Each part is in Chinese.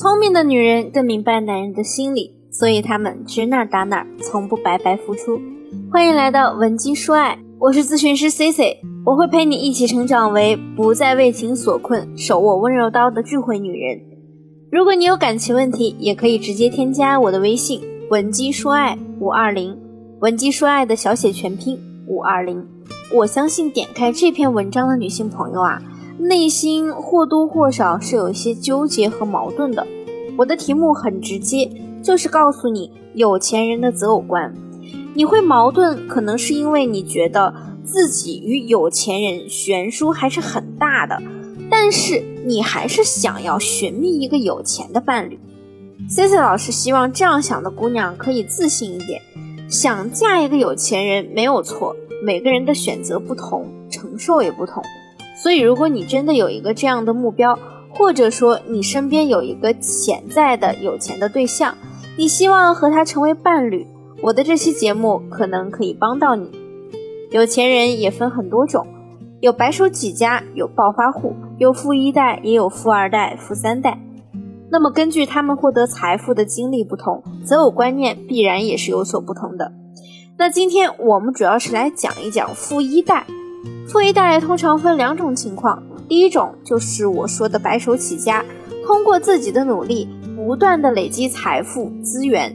聪明的女人更明白男人的心理，所以她们指哪打哪，从不白白付出。欢迎来到文姬说爱，我是咨询师 C C，我会陪你一起成长为不再为情所困、手握温柔刀的智慧女人。如果你有感情问题，也可以直接添加我的微信文姬说爱五二零，文姬说爱的小写全拼五二零。我相信点开这篇文章的女性朋友啊。内心或多或少是有一些纠结和矛盾的。我的题目很直接，就是告诉你有钱人的择偶观。你会矛盾，可能是因为你觉得自己与有钱人悬殊还是很大的，但是你还是想要寻觅一个有钱的伴侣。C C 老师希望这样想的姑娘可以自信一点，想嫁一个有钱人没有错，每个人的选择不同，承受也不同。所以，如果你真的有一个这样的目标，或者说你身边有一个潜在的有钱的对象，你希望和他成为伴侣，我的这期节目可能可以帮到你。有钱人也分很多种，有白手起家，有暴发户，有富一代，也有富二代、富三代。那么，根据他们获得财富的经历不同，择偶观念必然也是有所不同的。那今天我们主要是来讲一讲富一代。富一代通常分两种情况，第一种就是我说的白手起家，通过自己的努力不断的累积财富资源。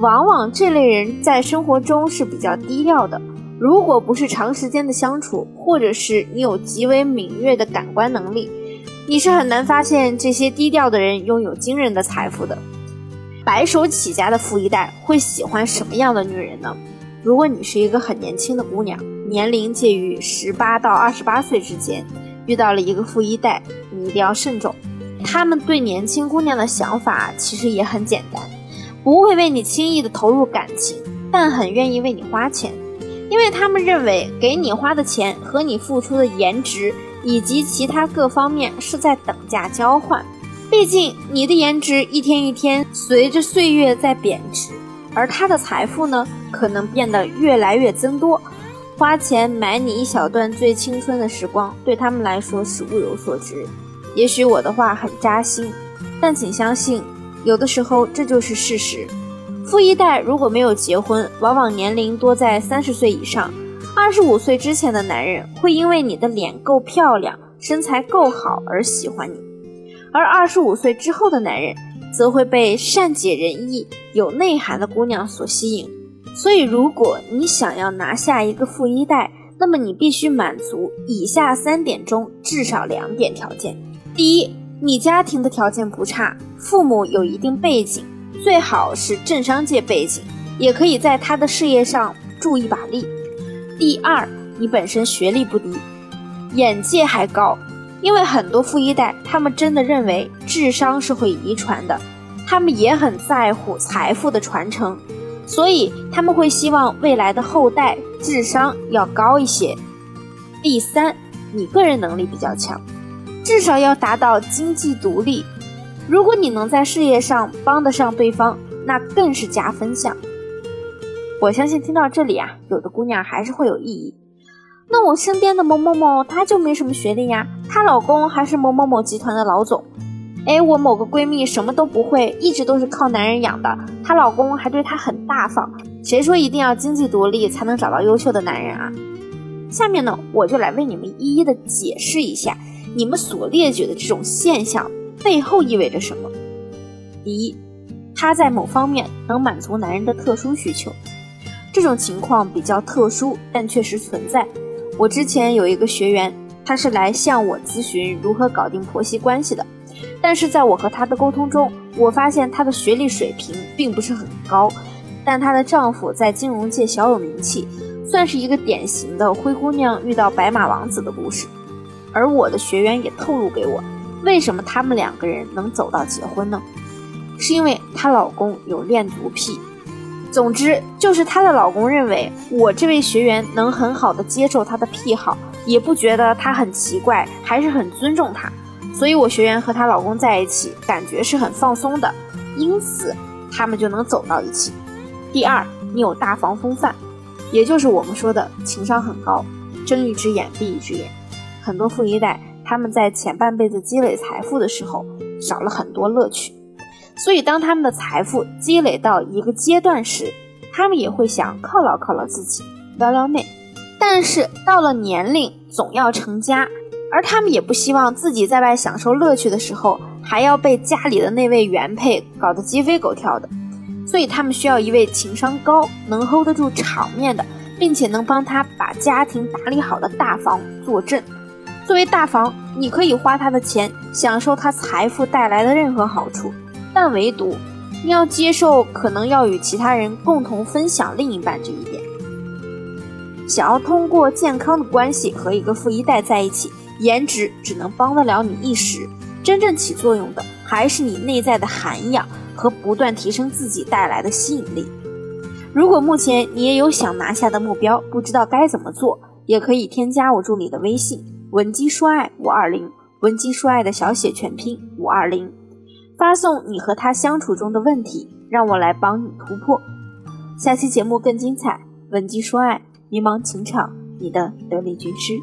往往这类人在生活中是比较低调的，如果不是长时间的相处，或者是你有极为敏锐的感官能力，你是很难发现这些低调的人拥有惊人的财富的。白手起家的富一代会喜欢什么样的女人呢？如果你是一个很年轻的姑娘，年龄介于十八到二十八岁之间，遇到了一个富一代，你一定要慎重。他们对年轻姑娘的想法其实也很简单，不会为你轻易的投入感情，但很愿意为你花钱，因为他们认为给你花的钱和你付出的颜值以及其他各方面是在等价交换。毕竟你的颜值一天一天随着岁月在贬值。而他的财富呢，可能变得越来越增多，花钱买你一小段最青春的时光，对他们来说是物有所值。也许我的话很扎心，但请相信，有的时候这就是事实。富一代如果没有结婚，往往年龄多在三十岁以上。二十五岁之前的男人会因为你的脸够漂亮、身材够好而喜欢你，而二十五岁之后的男人。则会被善解人意、有内涵的姑娘所吸引。所以，如果你想要拿下一个富一代，那么你必须满足以下三点中至少两点条件：第一，你家庭的条件不差，父母有一定背景，最好是政商界背景，也可以在他的事业上助一把力；第二，你本身学历不低，眼界还高。因为很多富一代，他们真的认为智商是会遗传的，他们也很在乎财富的传承，所以他们会希望未来的后代智商要高一些。第三，你个人能力比较强，至少要达到经济独立。如果你能在事业上帮得上对方，那更是加分项。我相信听到这里啊，有的姑娘还是会有异议。那我身边的某某某，她就没什么学历呀，她老公还是某某某集团的老总。哎，我某个闺蜜什么都不会，一直都是靠男人养的，她老公还对她很大方。谁说一定要经济独立才能找到优秀的男人啊？下面呢，我就来为你们一一的解释一下，你们所列举的这种现象背后意味着什么。第一，她在某方面能满足男人的特殊需求，这种情况比较特殊，但确实存在。我之前有一个学员，她是来向我咨询如何搞定婆媳关系的。但是在我和她的沟通中，我发现她的学历水平并不是很高，但她的丈夫在金融界小有名气，算是一个典型的灰姑娘遇到白马王子的故事。而我的学员也透露给我，为什么他们两个人能走到结婚呢？是因为她老公有恋足癖。总之，就是她的老公认为我这位学员能很好的接受她的癖好，也不觉得她很奇怪，还是很尊重她，所以我学员和她老公在一起，感觉是很放松的，因此他们就能走到一起。第二，你有大房风范，也就是我们说的情商很高，睁一只眼闭一只眼。很多富一代他们在前半辈子积累财富的时候，少了很多乐趣，所以当他们的财富积累到一个阶段时，他们也会想犒劳犒劳自己，撩撩妹。但是到了年龄，总要成家，而他们也不希望自己在外享受乐趣的时候，还要被家里的那位原配搞得鸡飞狗跳的。所以他们需要一位情商高、能 hold 得住场面的，并且能帮他把家庭打理好的大房坐镇。作为大房，你可以花他的钱，享受他财富带来的任何好处，但唯独你要接受可能要与其他人共同分享另一半这一点。想要通过健康的关系和一个富一代在一起，颜值只能帮得了你一时，真正起作用的还是你内在的涵养。和不断提升自己带来的吸引力。如果目前你也有想拿下的目标，不知道该怎么做，也可以添加我助理的微信“文姬说爱五二零”，文姬说爱的小写全拼五二零，发送你和他相处中的问题，让我来帮你突破。下期节目更精彩，文姬说爱，迷茫情场，你的得力军师。